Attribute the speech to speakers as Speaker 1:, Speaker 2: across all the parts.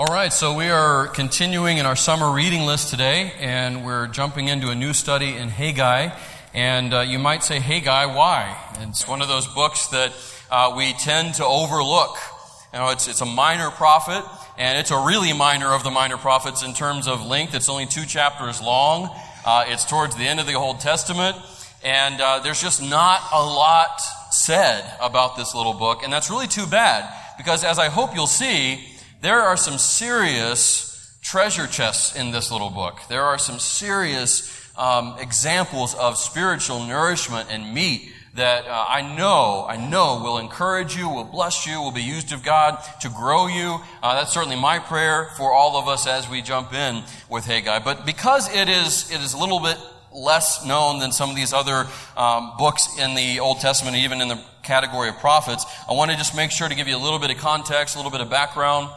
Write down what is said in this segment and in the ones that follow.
Speaker 1: All right, so we are continuing in our summer reading list today, and we're jumping into a new study in Haggai. And uh, you might say, Haggai, why? It's one of those books that uh, we tend to overlook. You know, it's, it's a minor prophet, and it's a really minor of the minor prophets in terms of length. It's only two chapters long. Uh, it's towards the end of the Old Testament, and uh, there's just not a lot said about this little book, and that's really too bad, because as I hope you'll see, there are some serious treasure chests in this little book. There are some serious um, examples of spiritual nourishment and meat that uh, I know, I know will encourage you, will bless you, will be used of God to grow you. Uh, that's certainly my prayer for all of us as we jump in with Haggai. But because it is, it is a little bit less known than some of these other um, books in the Old Testament, even in the category of prophets, I want to just make sure to give you a little bit of context, a little bit of background.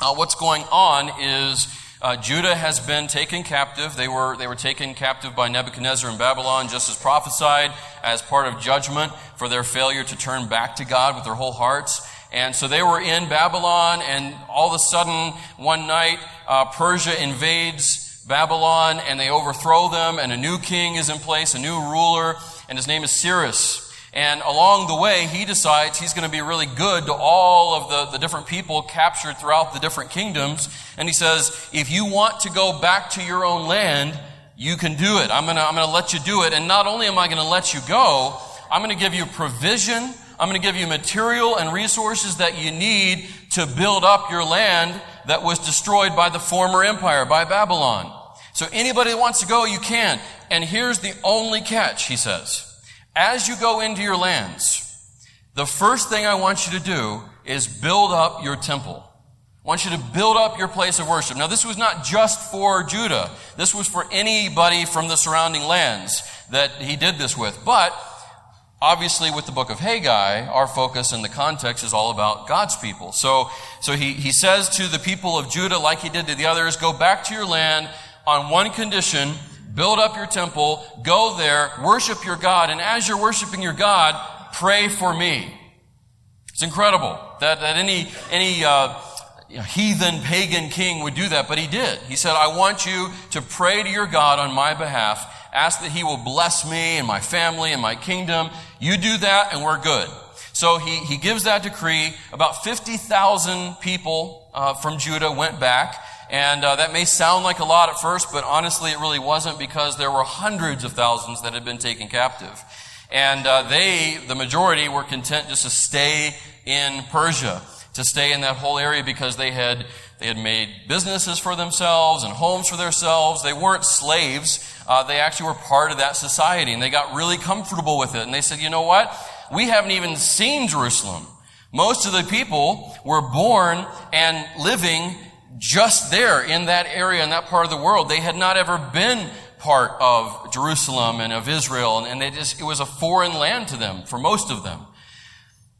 Speaker 1: Uh, what's going on is uh, Judah has been taken captive. They were, they were taken captive by Nebuchadnezzar in Babylon, just as prophesied, as part of judgment for their failure to turn back to God with their whole hearts. And so they were in Babylon, and all of a sudden, one night, uh, Persia invades Babylon, and they overthrow them, and a new king is in place, a new ruler, and his name is Cyrus. And along the way, he decides he's going to be really good to all of the, the different people captured throughout the different kingdoms. And he says, if you want to go back to your own land, you can do it. I'm going to, I'm going to let you do it. And not only am I going to let you go, I'm going to give you provision. I'm going to give you material and resources that you need to build up your land that was destroyed by the former empire, by Babylon. So anybody that wants to go, you can. And here's the only catch, he says. As you go into your lands, the first thing I want you to do is build up your temple. I want you to build up your place of worship. Now, this was not just for Judah. This was for anybody from the surrounding lands that he did this with. But, obviously, with the book of Haggai, our focus and the context is all about God's people. So, so he, he says to the people of Judah, like he did to the others, go back to your land on one condition, build up your temple, go there, worship your God, and as you're worshiping your God, pray for me. It's incredible that, that any, any uh, heathen pagan king would do that, but he did. He said, I want you to pray to your God on my behalf, ask that he will bless me and my family and my kingdom. You do that and we're good. So he, he gives that decree. About 50,000 people uh, from Judah went back. And uh, that may sound like a lot at first, but honestly, it really wasn't because there were hundreds of thousands that had been taken captive. And uh, they, the majority, were content just to stay in Persia, to stay in that whole area because they had, they had made businesses for themselves and homes for themselves. They weren't slaves. Uh, they actually were part of that society and they got really comfortable with it. And they said, you know what? We haven't even seen Jerusalem. Most of the people were born and living just there in that area, in that part of the world. They had not ever been part of Jerusalem and of Israel, and they just, it was a foreign land to them, for most of them.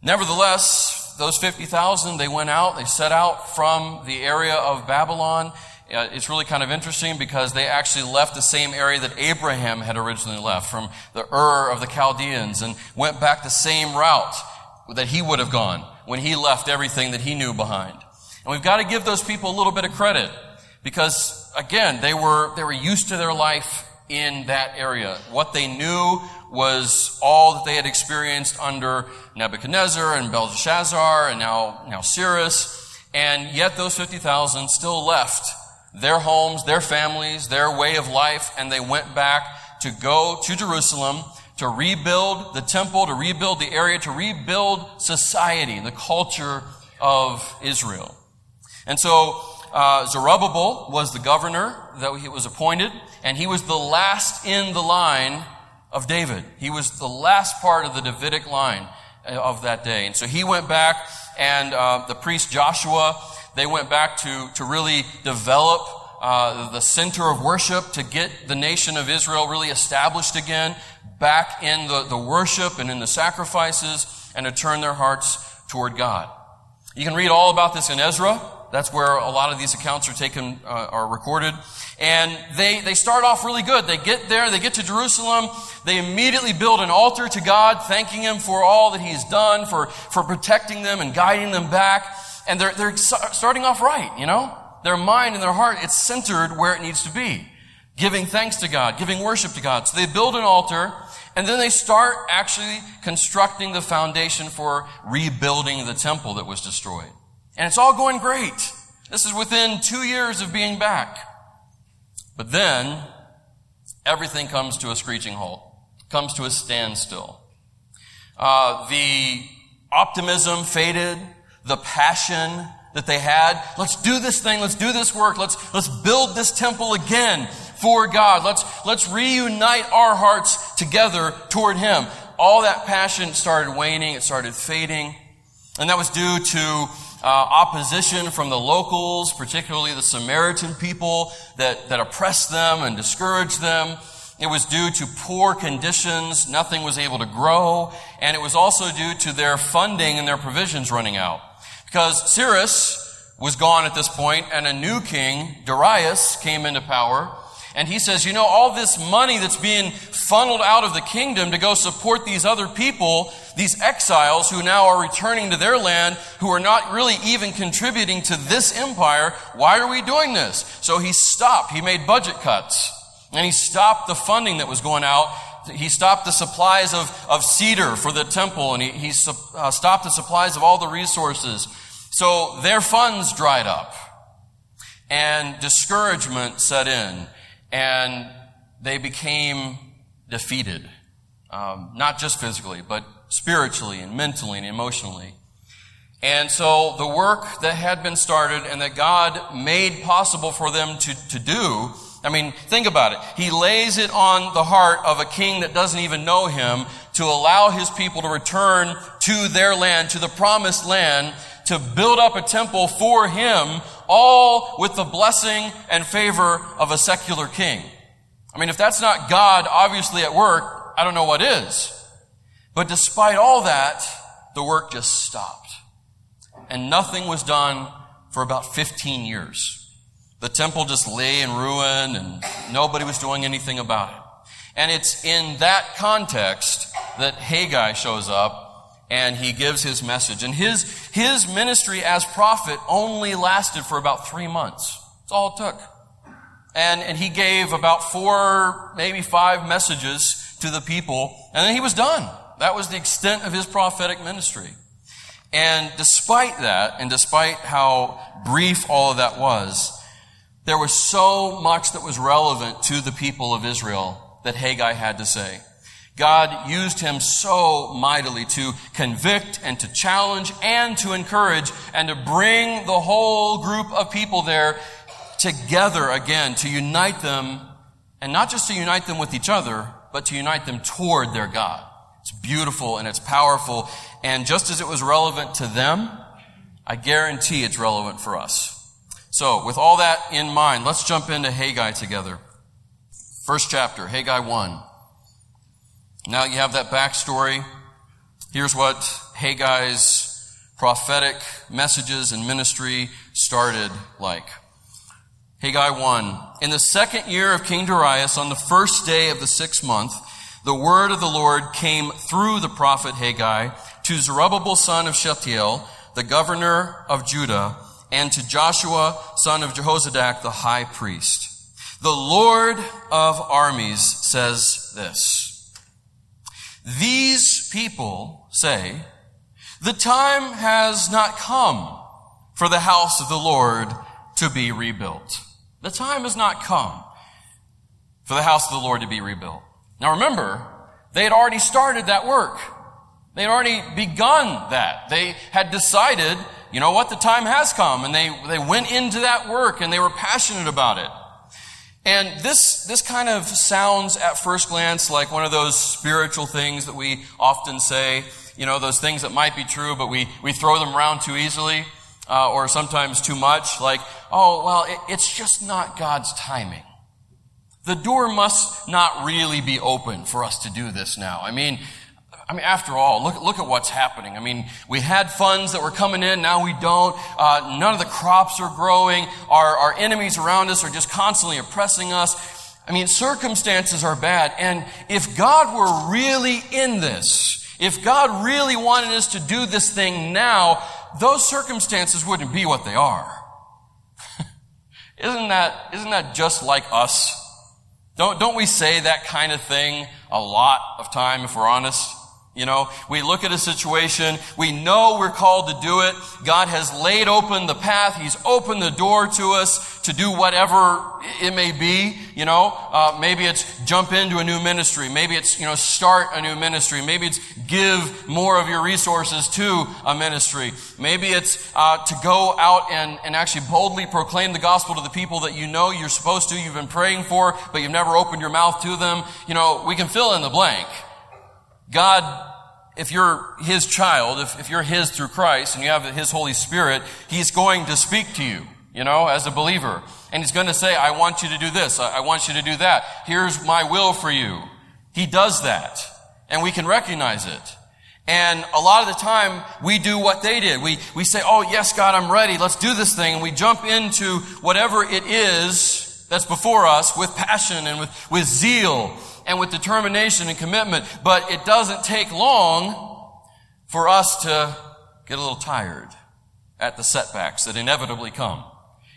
Speaker 1: Nevertheless, those 50,000, they went out, they set out from the area of Babylon. Uh, it's really kind of interesting because they actually left the same area that Abraham had originally left from the Ur of the Chaldeans and went back the same route that he would have gone when he left everything that he knew behind. And we've got to give those people a little bit of credit because, again, they were, they were used to their life in that area. What they knew was all that they had experienced under Nebuchadnezzar and Belshazzar and now, now Cyrus. And yet those 50,000 still left their homes, their families, their way of life, and they went back to go to Jerusalem to rebuild the temple, to rebuild the area, to rebuild society, the culture of Israel. And so uh, Zerubbabel was the governor that he was appointed, and he was the last in the line of David. He was the last part of the Davidic line uh, of that day. And so he went back, and uh, the priest Joshua, they went back to, to really develop uh, the center of worship to get the nation of Israel really established again, back in the, the worship and in the sacrifices, and to turn their hearts toward God. You can read all about this in Ezra. That's where a lot of these accounts are taken, uh, are recorded. And they, they start off really good. They get there, they get to Jerusalem, they immediately build an altar to God, thanking Him for all that He's done, for, for protecting them and guiding them back. and they're, they're starting off right, you know? Their mind and their heart, it's centered where it needs to be. Giving thanks to God, giving worship to God. So they build an altar, and then they start actually constructing the foundation for rebuilding the temple that was destroyed. And it's all going great. This is within two years of being back. But then, everything comes to a screeching halt, comes to a standstill. Uh, the optimism faded, the passion that they had. Let's do this thing. Let's do this work. Let's, let's build this temple again for God. Let's, let's reunite our hearts together toward Him. All that passion started waning. It started fading. And that was due to uh, opposition from the locals, particularly the Samaritan people that, that oppressed them and discouraged them. It was due to poor conditions. Nothing was able to grow. And it was also due to their funding and their provisions running out. Because Cyrus was gone at this point and a new king, Darius, came into power. And he says, you know, all this money that's being funneled out of the kingdom to go support these other people, these exiles who now are returning to their land, who are not really even contributing to this empire, why are we doing this? So he stopped. He made budget cuts. And he stopped the funding that was going out. He stopped the supplies of, of cedar for the temple, and he, he uh, stopped the supplies of all the resources. So their funds dried up. And discouragement set in. And they became defeated. Um, not just physically, but spiritually and mentally and emotionally. And so the work that had been started and that God made possible for them to, to do I mean, think about it. He lays it on the heart of a king that doesn't even know him to allow his people to return to their land, to the promised land, to build up a temple for him, all with the blessing and favor of a secular king. I mean, if that's not God obviously at work, I don't know what is. But despite all that, the work just stopped. And nothing was done for about 15 years. The temple just lay in ruin and nobody was doing anything about it. And it's in that context that Haggai shows up and he gives his message. And his, his ministry as prophet only lasted for about three months. That's all it took. And, and he gave about four, maybe five messages to the people, and then he was done. That was the extent of his prophetic ministry. And despite that, and despite how brief all of that was, there was so much that was relevant to the people of Israel that Haggai had to say. God used him so mightily to convict and to challenge and to encourage and to bring the whole group of people there together again, to unite them, and not just to unite them with each other, but to unite them toward their God. It's beautiful and it's powerful. And just as it was relevant to them, I guarantee it's relevant for us. So, with all that in mind, let's jump into Haggai together. First chapter, Haggai 1. Now you have that backstory. Here's what Haggai's prophetic messages and ministry started like. Haggai 1. In the second year of King Darius, on the first day of the sixth month, the word of the Lord came through the prophet Haggai to Zerubbabel son of Shealtiel, the governor of Judah, and to Joshua, son of Jehozadak, the high priest. The Lord of armies says this. These people say, the time has not come for the house of the Lord to be rebuilt. The time has not come for the house of the Lord to be rebuilt. Now remember, they had already started that work. They had already begun that. They had decided you know what? The time has come. And they, they went into that work and they were passionate about it. And this, this kind of sounds at first glance like one of those spiritual things that we often say, you know, those things that might be true, but we, we throw them around too easily, uh, or sometimes too much, like, oh, well, it, it's just not God's timing. The door must not really be open for us to do this now. I mean, I mean, after all, look, look at what's happening. I mean, we had funds that were coming in, now we don't. Uh, none of the crops are growing. Our, our enemies around us are just constantly oppressing us. I mean, circumstances are bad. And if God were really in this, if God really wanted us to do this thing now, those circumstances wouldn't be what they are. isn't that, isn't that just like us? Don't, don't we say that kind of thing a lot of time if we're honest? You know, we look at a situation, we know we're called to do it. God has laid open the path. He's opened the door to us to do whatever it may be. You know, uh, maybe it's jump into a new ministry. Maybe it's, you know, start a new ministry. Maybe it's give more of your resources to a ministry. Maybe it's uh, to go out and, and actually boldly proclaim the gospel to the people that you know you're supposed to, you've been praying for, but you've never opened your mouth to them. You know, we can fill in the blank. God, if you're His child, if, if you're His through Christ and you have His Holy Spirit, He's going to speak to you, you know, as a believer. And He's going to say, I want you to do this. I, want you to do that. Here's my will for you. He does that. And we can recognize it. And a lot of the time, we do what they did. We, we say, oh, yes, God, I'm ready. Let's do this thing. And we jump into whatever it is that's before us with passion and with, with zeal and with determination and commitment. But it doesn't take long for us to get a little tired at the setbacks that inevitably come.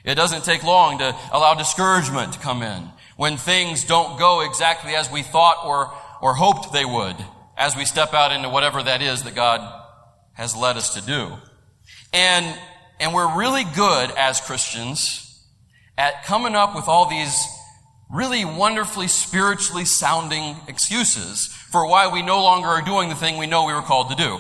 Speaker 1: It doesn't take long to allow discouragement to come in when things don't go exactly as we thought or, or hoped they would as we step out into whatever that is that God has led us to do. And, and we're really good as Christians at coming up with all these really wonderfully spiritually sounding excuses for why we no longer are doing the thing we know we were called to do.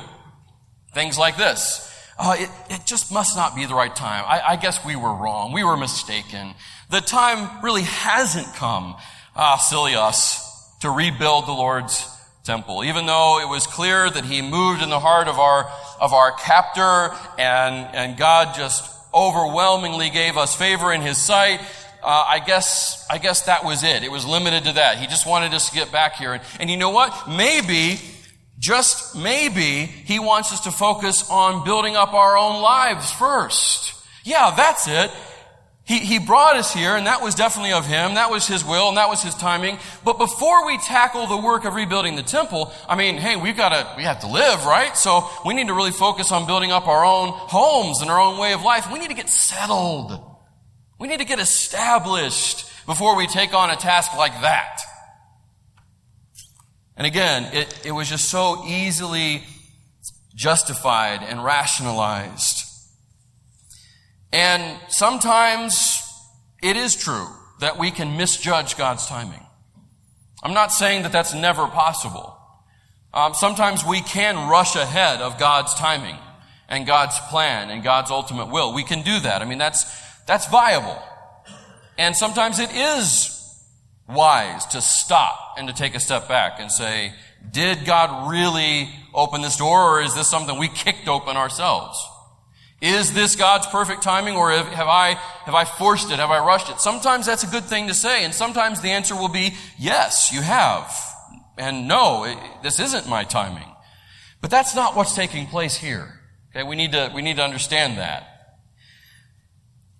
Speaker 1: Things like this. Uh, it, it just must not be the right time. I, I guess we were wrong. We were mistaken. The time really hasn't come. Ah, silly us to rebuild the Lord's temple. Even though it was clear that he moved in the heart of our, of our captor and, and God just overwhelmingly gave us favor in his sight, uh, I guess, I guess that was it. It was limited to that. He just wanted us to get back here. And, and you know what? Maybe, just maybe, he wants us to focus on building up our own lives first. Yeah, that's it. He, he brought us here, and that was definitely of him. That was his will, and that was his timing. But before we tackle the work of rebuilding the temple, I mean, hey, we've got to, we have to live, right? So we need to really focus on building up our own homes and our own way of life. We need to get settled. We need to get established before we take on a task like that. And again, it, it was just so easily justified and rationalized. And sometimes it is true that we can misjudge God's timing. I'm not saying that that's never possible. Um, sometimes we can rush ahead of God's timing and God's plan and God's ultimate will. We can do that. I mean, that's that's viable. And sometimes it is wise to stop and to take a step back and say, did God really open this door or is this something we kicked open ourselves? Is this God's perfect timing or have, I, have I forced it? Have I rushed it? Sometimes that's a good thing to say and sometimes the answer will be, yes, you have. And no, it, this isn't my timing. But that's not what's taking place here. Okay, we need to, we need to understand that.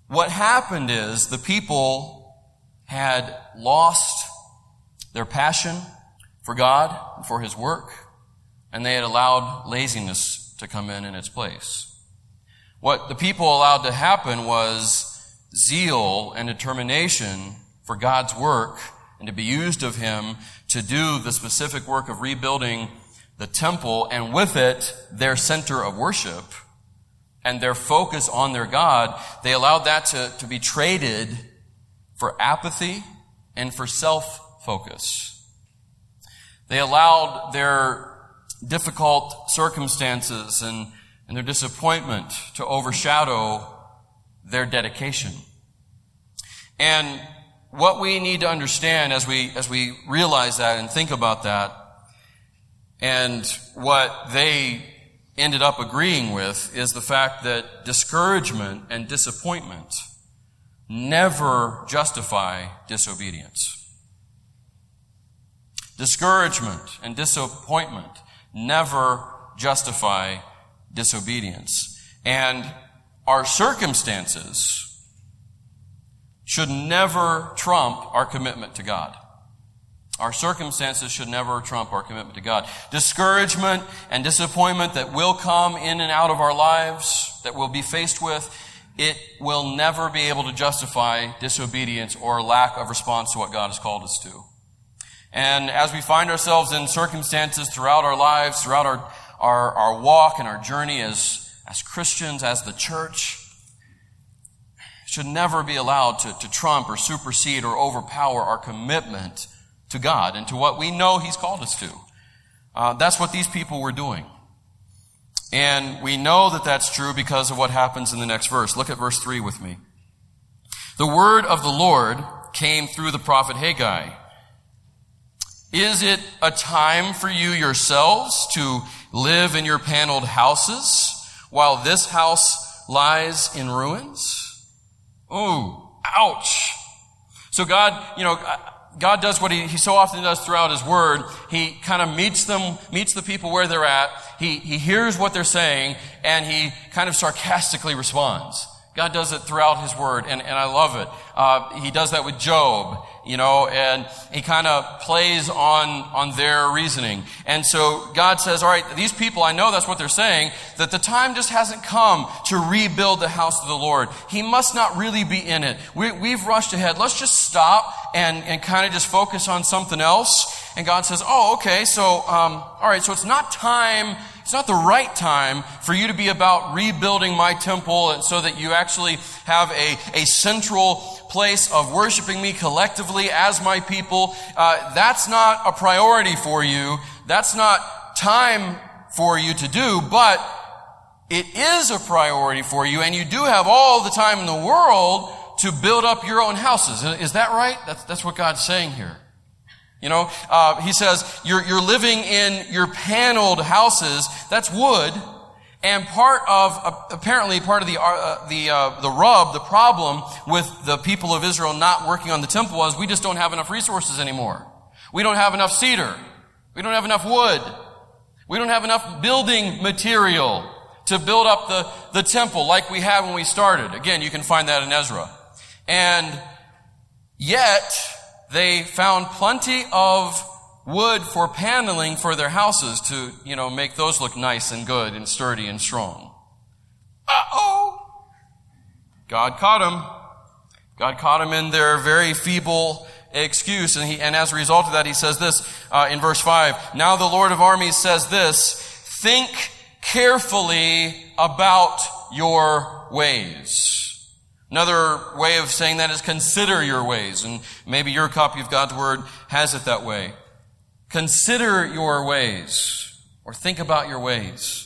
Speaker 1: What happened is the people had lost their passion for God and for His work, and they had allowed laziness to come in in its place. What the people allowed to happen was zeal and determination for God's work and to be used of Him to do the specific work of rebuilding the temple and with it their center of worship and their focus on their God, they allowed that to, to be traded for apathy and for self focus. They allowed their difficult circumstances and, and their disappointment to overshadow their dedication. And what we need to understand as we, as we realize that and think about that, and what they ended up agreeing with is the fact that discouragement and disappointment never justify disobedience. Discouragement and disappointment never justify disobedience. And our circumstances should never trump our commitment to God. Our circumstances should never trump our commitment to God. Discouragement and disappointment that will come in and out of our lives, that we'll be faced with, it will never be able to justify disobedience or lack of response to what God has called us to. And as we find ourselves in circumstances throughout our lives, throughout our, our, our walk and our journey as, as Christians, as the church, should never be allowed to, to trump or supersede or overpower our commitment to God and to what we know He's called us to. Uh, that's what these people were doing. And we know that that's true because of what happens in the next verse. Look at verse 3 with me. The word of the Lord came through the prophet Haggai. Is it a time for you yourselves to live in your paneled houses while this house lies in ruins? Ooh, ouch. So God, you know, God does what he, he so often does throughout his word. He kind of meets them, meets the people where they're at. He, he hears what they're saying and he kind of sarcastically responds. God does it throughout His Word, and, and I love it. Uh, he does that with Job, you know, and He kind of plays on, on their reasoning. And so God says, all right, these people, I know that's what they're saying, that the time just hasn't come to rebuild the house of the Lord. He must not really be in it. We, we've rushed ahead. Let's just stop and, and kind of just focus on something else. And God says, oh, okay, so, um, all right, so it's not time it's not the right time for you to be about rebuilding my temple and so that you actually have a, a central place of worshiping me collectively as my people. Uh, that's not a priority for you. That's not time for you to do, but it is a priority for you, and you do have all the time in the world to build up your own houses. Is that right? That's, that's what God's saying here. You know, uh, he says, you're, you're living in your paneled houses. That's wood. And part of, uh, apparently part of the, uh, the, uh, the rub, the problem with the people of Israel not working on the temple was we just don't have enough resources anymore. We don't have enough cedar. We don't have enough wood. We don't have enough building material to build up the, the temple like we had when we started. Again, you can find that in Ezra. And yet, they found plenty of wood for paneling for their houses to, you know, make those look nice and good and sturdy and strong. Uh-oh! God caught them. God caught them in their very feeble excuse. And, he, and as a result of that, he says this uh, in verse 5. Now the Lord of armies says this, think carefully about your ways. Another way of saying that is consider your ways, and maybe your copy of God's Word has it that way. Consider your ways, or think about your ways.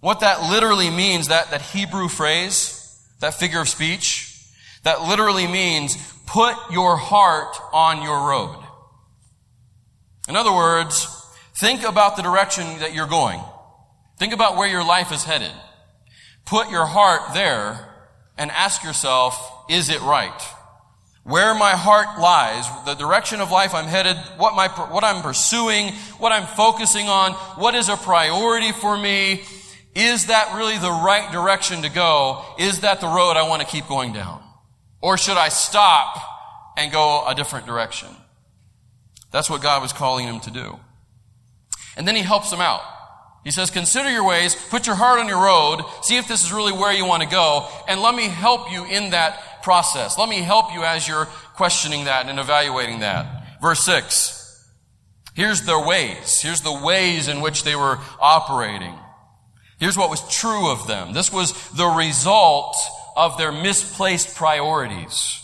Speaker 1: What that literally means, that, that Hebrew phrase, that figure of speech, that literally means put your heart on your road. In other words, think about the direction that you're going. Think about where your life is headed. Put your heart there and ask yourself, is it right? Where my heart lies, the direction of life I'm headed, what, my, what I'm pursuing, what I'm focusing on, what is a priority for me, is that really the right direction to go? Is that the road I want to keep going down? Or should I stop and go a different direction? That's what God was calling him to do. And then he helps him out. He says, consider your ways, put your heart on your road, see if this is really where you want to go, and let me help you in that process. Let me help you as you're questioning that and evaluating that. Verse 6. Here's their ways. Here's the ways in which they were operating. Here's what was true of them. This was the result of their misplaced priorities.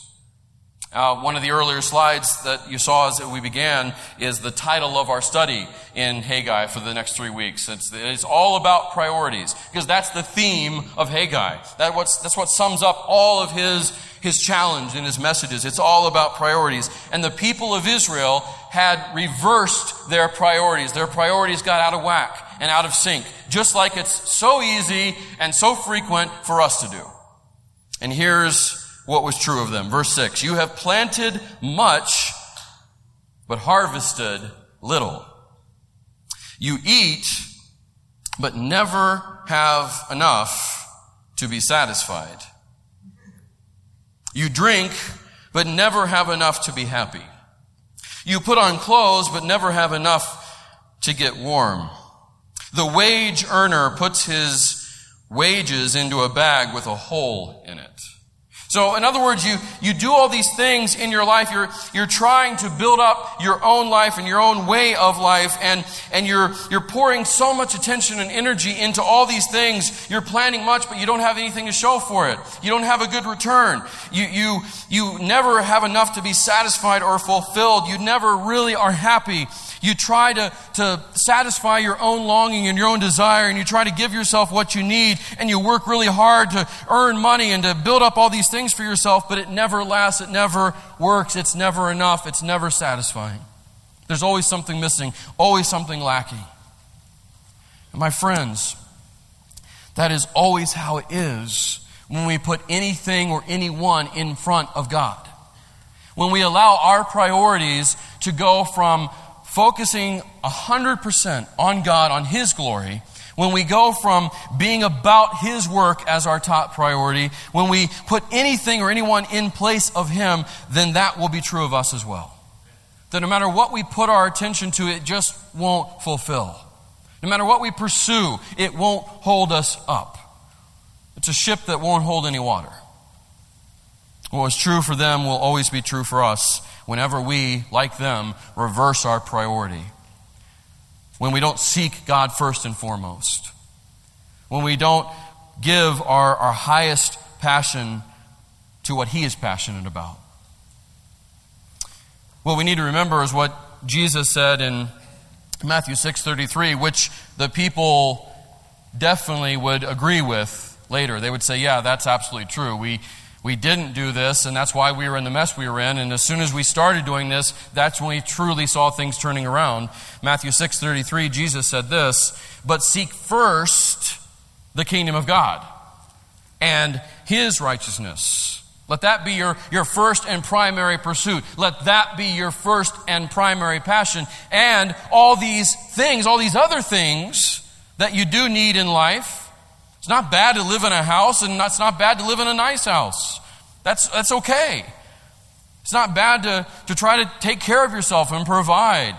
Speaker 1: Uh, one of the earlier slides that you saw as we began is the title of our study in Haggai for the next three weeks. It's, it's all about priorities because that's the theme of Haggai. That that's what sums up all of his, his challenge and his messages. It's all about priorities. And the people of Israel had reversed their priorities. Their priorities got out of whack and out of sync, just like it's so easy and so frequent for us to do. And here's what was true of them. Verse 6 You have planted much, but harvested little. You eat, but never have enough to be satisfied. You drink, but never have enough to be happy. You put on clothes but never have enough to get warm. The wage earner puts his wages into a bag with a hole in it. So, in other words, you, you do all these things in your life. You're, you're trying to build up your own life and your own way of life, and, and you're, you're pouring so much attention and energy into all these things. You're planning much, but you don't have anything to show for it. You don't have a good return. You, you, you never have enough to be satisfied or fulfilled. You never really are happy. You try to, to satisfy your own longing and your own desire, and you try to give yourself what you need, and you work really hard to earn money and to build up all these things for yourself, but it never lasts, it never works, it's never enough, it's never satisfying. There's always something missing, always something lacking. And my friends, that is always how it is when we put anything or anyone in front of God. When we allow our priorities to go from focusing 100% on God, on His glory, when we go from being about His work as our top priority, when we put anything or anyone in place of Him, then that will be true of us as well. That no matter what we put our attention to, it just won't fulfill. No matter what we pursue, it won't hold us up. It's a ship that won't hold any water. What was true for them will always be true for us whenever we, like them, reverse our priority. When we don't seek God first and foremost. When we don't give our, our highest passion to what He is passionate about. What we need to remember is what Jesus said in Matthew 6:33, which the people definitely would agree with later. They would say, "Yeah, that's absolutely true. We we didn't do this, and that's why we were in the mess we were in. And as soon as we started doing this, that's when we truly saw things turning around. Matthew 6:33, Jesus said this, "But seek first the kingdom of God and his righteousness. Let that be your, your first and primary pursuit. Let that be your first and primary passion. And all these things, all these other things that you do need in life, it's not bad to live in a house, and it's not bad to live in a nice house. That's, that's okay. It's not bad to, to try to take care of yourself and provide.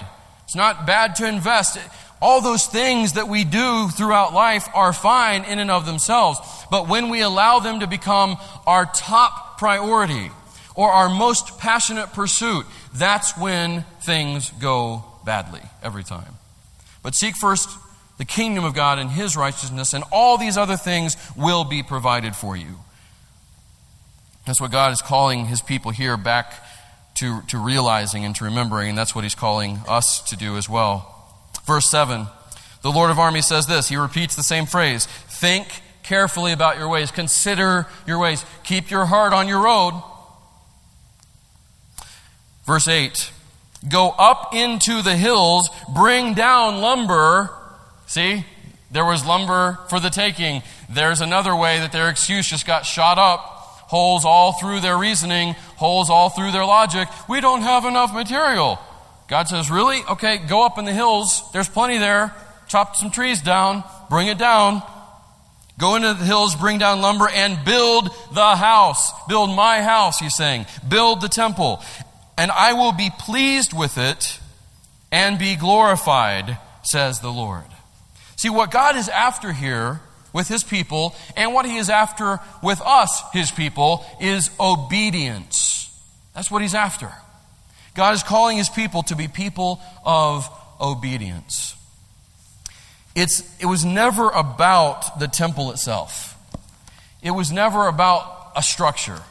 Speaker 1: It's not bad to invest. All those things that we do throughout life are fine in and of themselves. But when we allow them to become our top priority or our most passionate pursuit, that's when things go badly every time. But seek first the kingdom of God and his righteousness, and all these other things will be provided for you. That's what God is calling his people here back to, to realizing and to remembering, and that's what he's calling us to do as well. Verse 7 The Lord of armies says this. He repeats the same phrase Think carefully about your ways, consider your ways, keep your heart on your road. Verse 8 Go up into the hills, bring down lumber See, there was lumber for the taking. There's another way that their excuse just got shot up. Holes all through their reasoning, holes all through their logic. We don't have enough material. God says, Really? Okay, go up in the hills. There's plenty there. Chop some trees down, bring it down. Go into the hills, bring down lumber, and build the house. Build my house, he's saying. Build the temple. And I will be pleased with it and be glorified, says the Lord. See, what God is after here with his people and what he is after with us, his people, is obedience. That's what he's after. God is calling his people to be people of obedience. It's, it was never about the temple itself, it was never about a structure.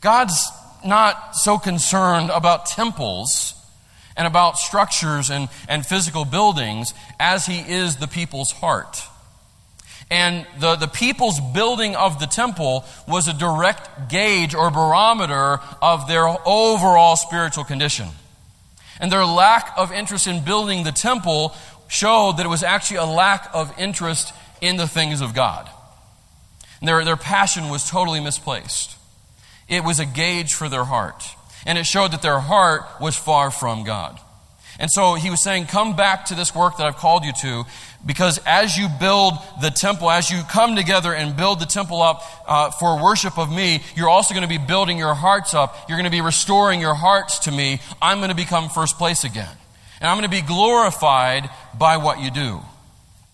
Speaker 1: God's not so concerned about temples and about structures and, and physical buildings as he is the people's heart. And the, the people's building of the temple was a direct gauge or barometer of their overall spiritual condition. And their lack of interest in building the temple showed that it was actually a lack of interest in the things of God. And their, their passion was totally misplaced. It was a gauge for their heart and it showed that their heart was far from God. And so he was saying, Come back to this work that I've called you to, because as you build the temple, as you come together and build the temple up uh, for worship of me, you're also going to be building your hearts up. You're going to be restoring your hearts to me. I'm going to become first place again. And I'm going to be glorified by what you do.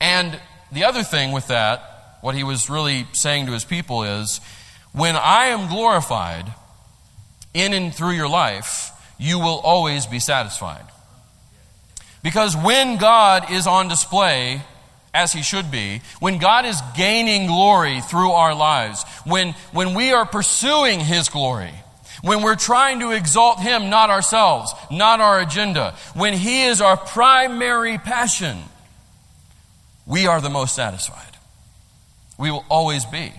Speaker 1: And the other thing with that, what he was really saying to his people is, when I am glorified in and through your life, you will always be satisfied. Because when God is on display, as he should be, when God is gaining glory through our lives, when, when we are pursuing his glory, when we're trying to exalt him, not ourselves, not our agenda, when he is our primary passion, we are the most satisfied. We will always be.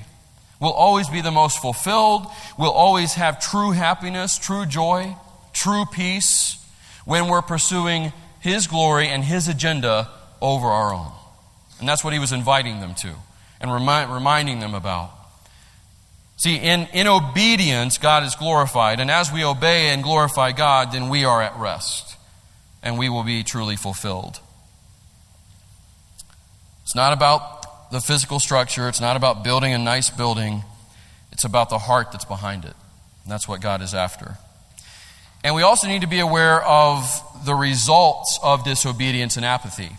Speaker 1: We'll always be the most fulfilled. We'll always have true happiness, true joy, true peace when we're pursuing his glory and His agenda over our own. And that's what He was inviting them to and remind, reminding them about. See, in, in obedience, God is glorified. And as we obey and glorify God, then we are at rest. And we will be truly fulfilled. It's not about the physical structure, it's not about building a nice building. It's about the heart that's behind it. And that's what God is after. And we also need to be aware of the results of disobedience and apathy.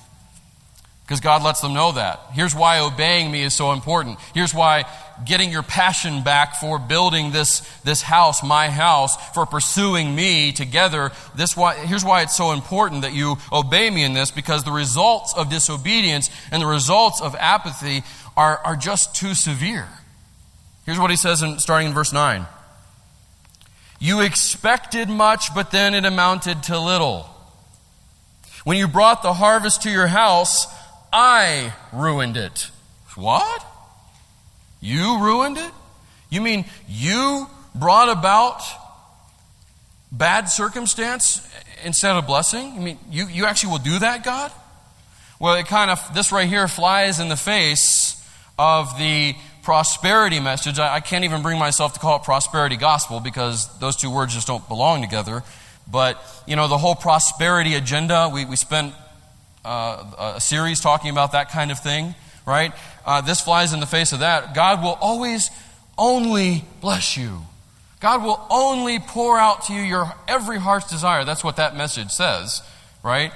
Speaker 1: Because God lets them know that. Here's why obeying me is so important. Here's why getting your passion back for building this, this house, my house, for pursuing me together. This why, here's why it's so important that you obey me in this, because the results of disobedience and the results of apathy are, are just too severe. Here's what he says in, starting in verse 9. You expected much, but then it amounted to little. When you brought the harvest to your house, I ruined it. What? You ruined it? You mean you brought about bad circumstance instead of blessing? I mean, you, you actually will do that, God? Well, it kind of, this right here flies in the face of the prosperity message. I, I can't even bring myself to call it prosperity gospel because those two words just don't belong together. But, you know, the whole prosperity agenda, we, we spent uh, a series talking about that kind of thing, right? Uh, this flies in the face of that. God will always only bless you. God will only pour out to you your every heart's desire. That's what that message says, right?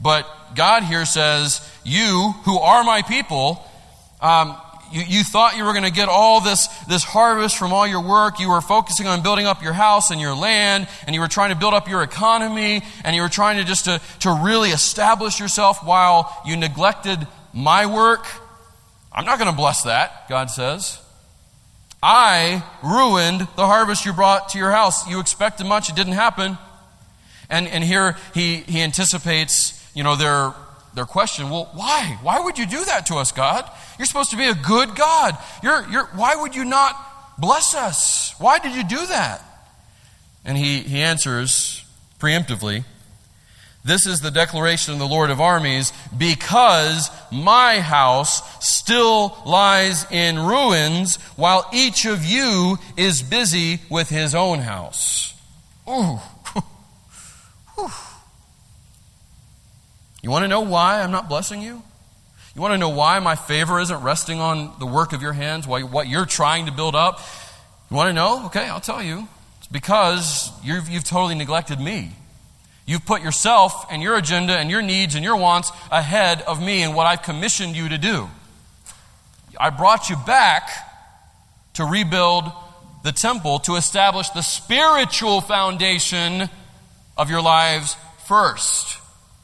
Speaker 1: But God here says, You who are my people, um, you, you thought you were going to get all this, this harvest from all your work. You were focusing on building up your house and your land, and you were trying to build up your economy, and you were trying to just to, to really establish yourself while you neglected my work. I'm not going to bless that, God says. I ruined the harvest you brought to your house. You expected much, it didn't happen. And, and here he, he anticipates, you know, their, their question, well, why? Why would you do that to us, God? You're supposed to be a good God. You're, you're, why would you not bless us? Why did you do that? And he, he answers preemptively This is the declaration of the Lord of armies, because my house still lies in ruins, while each of you is busy with his own house. Ooh. You want to know why I'm not blessing you? You want to know why my favor isn't resting on the work of your hands, why, what you're trying to build up? You want to know? Okay, I'll tell you. It's because you've, you've totally neglected me. You've put yourself and your agenda and your needs and your wants ahead of me and what I've commissioned you to do. I brought you back to rebuild the temple, to establish the spiritual foundation of your lives first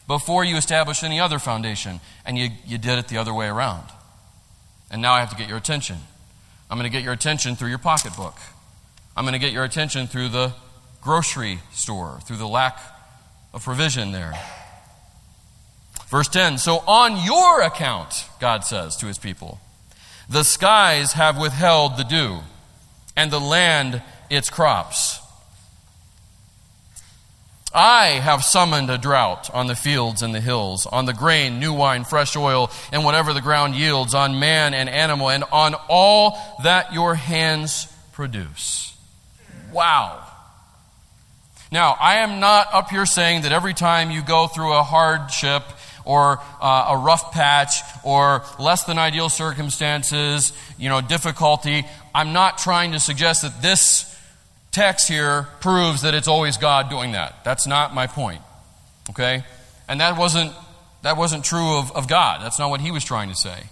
Speaker 1: before you establish any other foundation. And you, you did it the other way around. And now I have to get your attention. I'm going to get your attention through your pocketbook. I'm going to get your attention through the grocery store, through the lack of provision there. Verse 10 So on your account, God says to his people, the skies have withheld the dew, and the land its crops. I have summoned a drought on the fields and the hills, on the grain, new wine, fresh oil, and whatever the ground yields, on man and animal, and on all that your hands produce. Wow. Now, I am not up here saying that every time you go through a hardship or uh, a rough patch or less than ideal circumstances, you know, difficulty, I'm not trying to suggest that this text here proves that it's always God doing that. That's not my point. Okay? And that wasn't that wasn't true of, of God. That's not what he was trying to say.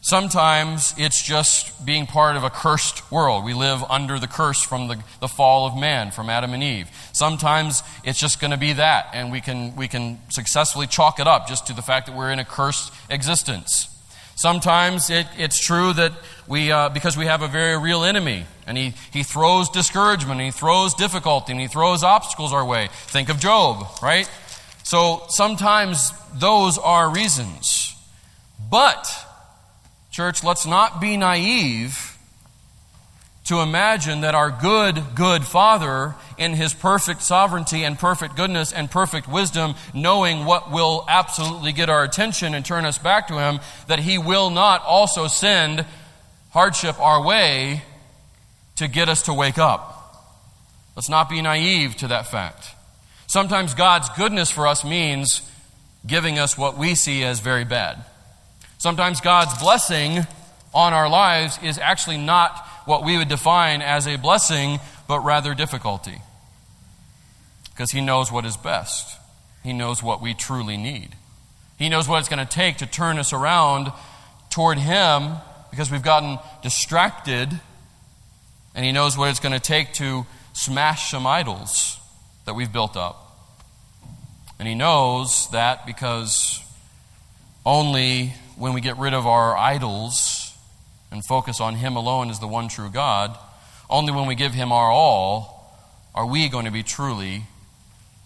Speaker 1: Sometimes it's just being part of a cursed world. We live under the curse from the, the fall of man, from Adam and Eve. Sometimes it's just going to be that, and we can, we can successfully chalk it up just to the fact that we're in a cursed existence. Sometimes it, it's true that we, uh, because we have a very real enemy, and he, he throws discouragement, and he throws difficulty, and he throws obstacles our way. Think of Job, right? So sometimes those are reasons. But, church, let's not be naive to imagine that our good, good Father, in His perfect sovereignty and perfect goodness and perfect wisdom, knowing what will absolutely get our attention and turn us back to Him, that He will not also send hardship our way to get us to wake up. Let's not be naive to that fact. Sometimes God's goodness for us means giving us what we see as very bad. Sometimes God's blessing on our lives is actually not what we would define as a blessing, but rather difficulty. Because He knows what is best, He knows what we truly need. He knows what it's going to take to turn us around toward Him because we've gotten distracted, and He knows what it's going to take to smash some idols that we've built up. And he knows that because only when we get rid of our idols and focus on him alone as the one true God, only when we give him our all are we going to be truly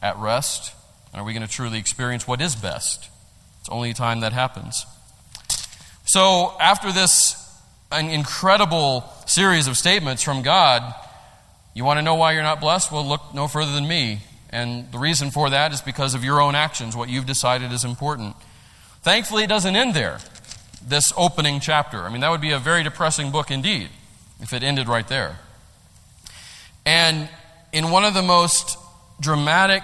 Speaker 1: at rest and are we going to truly experience what is best. It's only time that happens. So, after this an incredible series of statements from God, you want to know why you're not blessed? Well, look no further than me. And the reason for that is because of your own actions, what you've decided is important. Thankfully, it doesn't end there, this opening chapter. I mean, that would be a very depressing book indeed if it ended right there. And in one of the most dramatic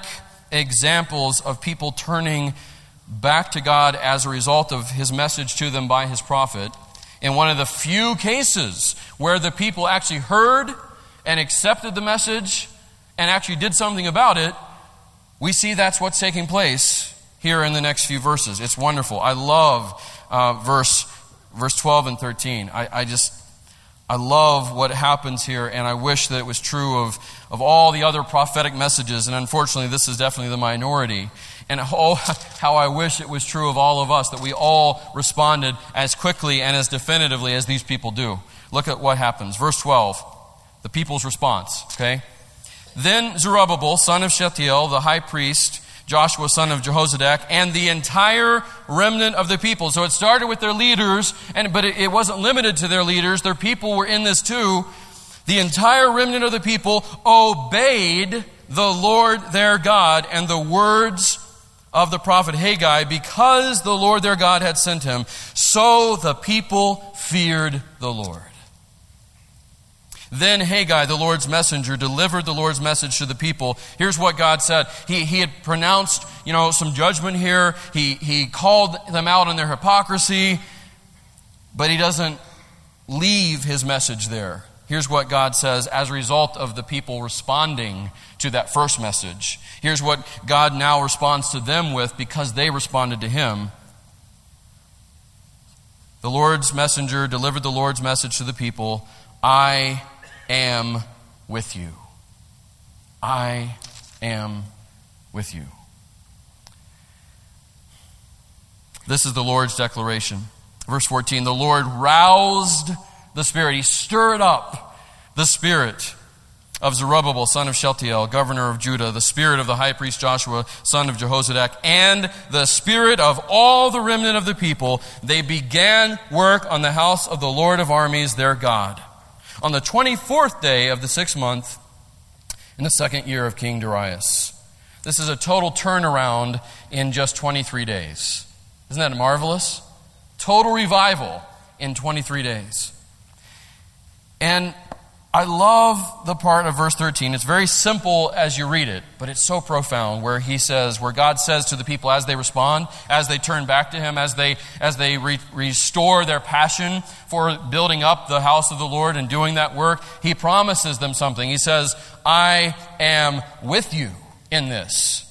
Speaker 1: examples of people turning back to God as a result of his message to them by his prophet, in one of the few cases where the people actually heard and accepted the message and actually did something about it, we see that's what's taking place here in the next few verses. It's wonderful. I love uh, verse, verse 12 and 13. I, I just, I love what happens here, and I wish that it was true of, of all the other prophetic messages, and unfortunately, this is definitely the minority. And oh, how I wish it was true of all of us, that we all responded as quickly and as definitively as these people do. Look at what happens. Verse 12, the people's response, okay? Then Zerubbabel, son of Shealtiel, the high priest, Joshua, son of Jehozadak, and the entire remnant of the people. So it started with their leaders, and, but it, it wasn't limited to their leaders. Their people were in this too. The entire remnant of the people obeyed the Lord their God and the words of the prophet Haggai because the Lord their God had sent him. So the people feared the Lord. Then Haggai, the Lord's messenger, delivered the Lord's message to the people. Here's what God said. He, he had pronounced, you know, some judgment here. He, he called them out on their hypocrisy, but he doesn't leave his message there. Here's what God says as a result of the people responding to that first message. Here's what God now responds to them with because they responded to him. The Lord's messenger delivered the Lord's message to the people I am with you. I am with you. This is the Lord's declaration. Verse 14 The Lord roused the Spirit, He stirred up the Spirit of Zerubbabel, son of Shealtiel, governor of Judah, the spirit of the high priest Joshua, son of Jehozadak, and the spirit of all the remnant of the people. They began work on the house of the Lord of armies, their God on the 24th day of the sixth month in the second year of King Darius. This is a total turnaround in just 23 days. Isn't that marvelous? Total revival in 23 days. And I love the part of verse 13. It's very simple as you read it, but it's so profound where he says, where God says to the people as they respond, as they turn back to him, as they, as they re- restore their passion for building up the house of the Lord and doing that work, he promises them something. He says, I am with you in this.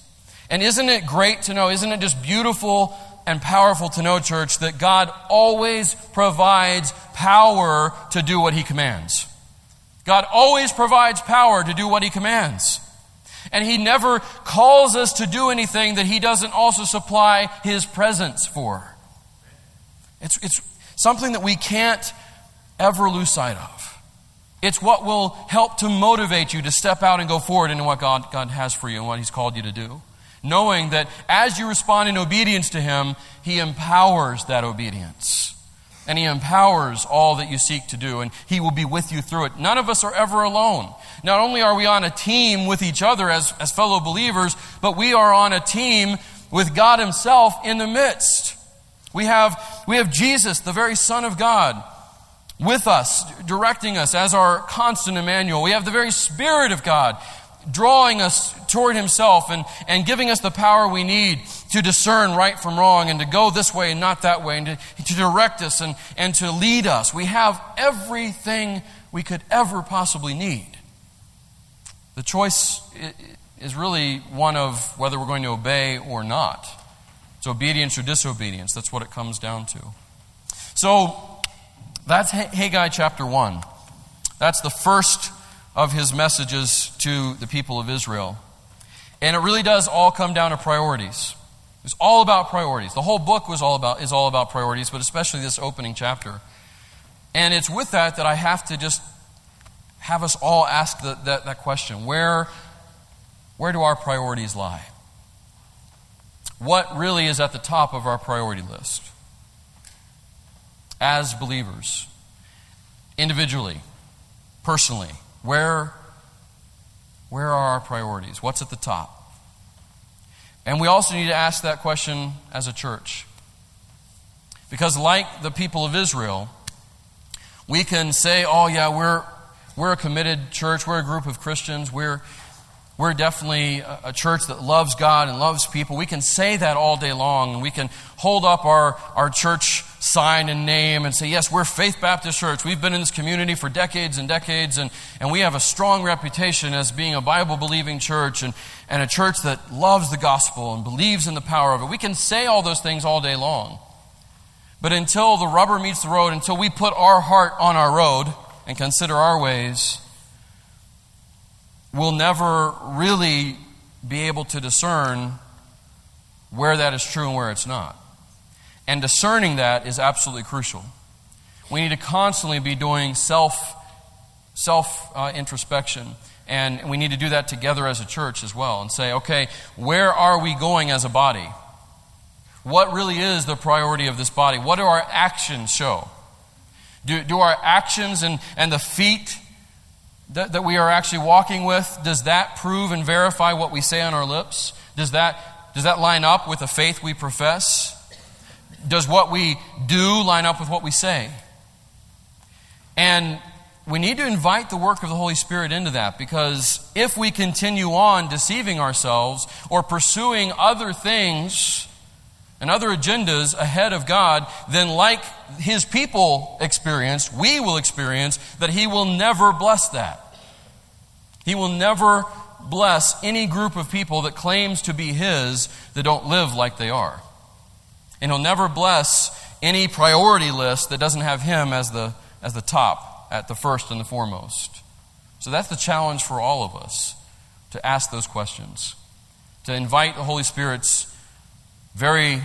Speaker 1: And isn't it great to know, isn't it just beautiful and powerful to know, church, that God always provides power to do what he commands? God always provides power to do what He commands. And He never calls us to do anything that He doesn't also supply His presence for. It's, it's something that we can't ever lose sight of. It's what will help to motivate you to step out and go forward into what God, God has for you and what He's called you to do. Knowing that as you respond in obedience to Him, He empowers that obedience and He empowers all that you seek to do, and He will be with you through it. None of us are ever alone. Not only are we on a team with each other as, as fellow believers, but we are on a team with God Himself in the midst. We have, we have Jesus, the very Son of God, with us, directing us as our constant Emmanuel. We have the very Spirit of God drawing us toward Himself and, and giving us the power we need to discern right from wrong and to go this way and not that way and to, to direct us and, and to lead us. We have everything we could ever possibly need. The choice is really one of whether we're going to obey or not. It's obedience or disobedience. That's what it comes down to. So, that's Haggai chapter 1. That's the first of his messages to the people of Israel. And it really does all come down to priorities. It's all about priorities. The whole book was all about, is all about priorities, but especially this opening chapter. And it's with that that I have to just have us all ask the, that, that question where, where do our priorities lie? What really is at the top of our priority list? As believers, individually, personally, where, where are our priorities? What's at the top? And we also need to ask that question as a church. Because, like the people of Israel, we can say, oh, yeah, we're, we're a committed church, we're a group of Christians, we're, we're definitely a church that loves God and loves people. We can say that all day long, and we can hold up our, our church sign and name and say, Yes, we're Faith Baptist Church. We've been in this community for decades and decades, and, and we have a strong reputation as being a Bible believing church and, and a church that loves the gospel and believes in the power of it. We can say all those things all day long. But until the rubber meets the road, until we put our heart on our road and consider our ways, we'll never really be able to discern where that is true and where it's not. And discerning that is absolutely crucial. We need to constantly be doing self self uh, introspection. And we need to do that together as a church as well and say, okay, where are we going as a body? What really is the priority of this body? What do our actions show? Do, do our actions and, and the feet that, that we are actually walking with, does that prove and verify what we say on our lips? Does that, does that line up with the faith we profess? Does what we do line up with what we say? And we need to invite the work of the Holy Spirit into that because if we continue on deceiving ourselves or pursuing other things and other agendas ahead of God, then, like His people experienced, we will experience that He will never bless that. He will never bless any group of people that claims to be His that don't live like they are. And He'll never bless any priority list that doesn't have Him as the, as the top, at the first and the foremost. So that's the challenge for all of us to ask those questions, to invite the Holy Spirit's very,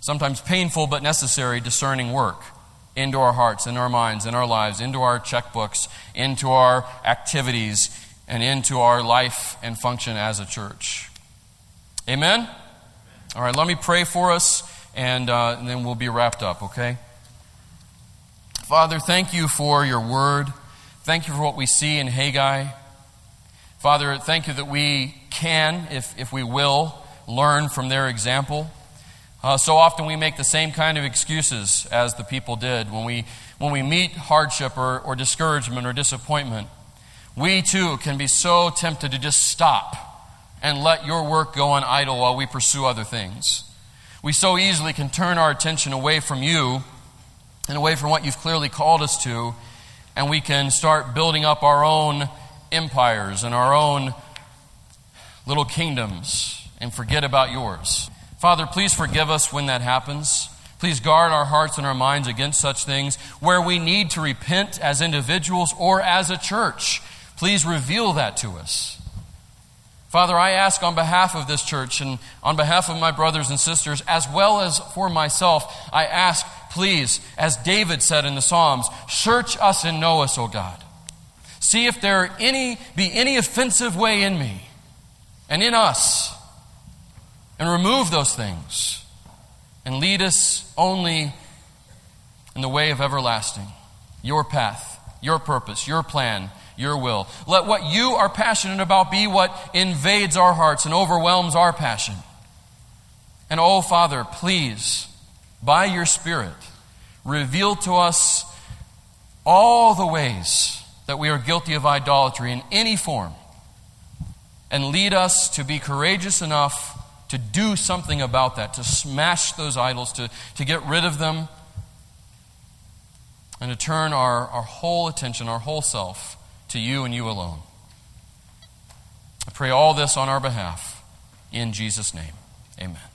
Speaker 1: sometimes painful but necessary discerning work into our hearts, in our minds, in our lives, into our checkbooks, into our activities, and into our life and function as a church. Amen? All right, let me pray for us, and, uh, and then we'll be wrapped up, okay? Father, thank you for your word. Thank you for what we see in Haggai. Father, thank you that we can, if, if we will, learn from their example. Uh, so often we make the same kind of excuses as the people did when we when we meet hardship or, or discouragement or disappointment, we too can be so tempted to just stop and let your work go on idle while we pursue other things. We so easily can turn our attention away from you and away from what you've clearly called us to, and we can start building up our own empires and our own little kingdoms and forget about yours. Father, please forgive us when that happens. Please guard our hearts and our minds against such things where we need to repent as individuals or as a church. Please reveal that to us. Father, I ask on behalf of this church and on behalf of my brothers and sisters, as well as for myself, I ask, please, as David said in the Psalms, search us and know us, O God. See if there any, be any offensive way in me and in us, and remove those things, and lead us only in the way of everlasting, your path, your purpose, your plan, your will. Let what you are passionate about be what invades our hearts and overwhelms our passion. And oh, Father, please, by your Spirit, reveal to us all the ways that we are guilty of idolatry in any form and lead us to be courageous enough to do something about that, to smash those idols, to, to get rid of them, and to turn our, our whole attention, our whole self, to you and you alone. I pray all this on our behalf. In Jesus' name, amen.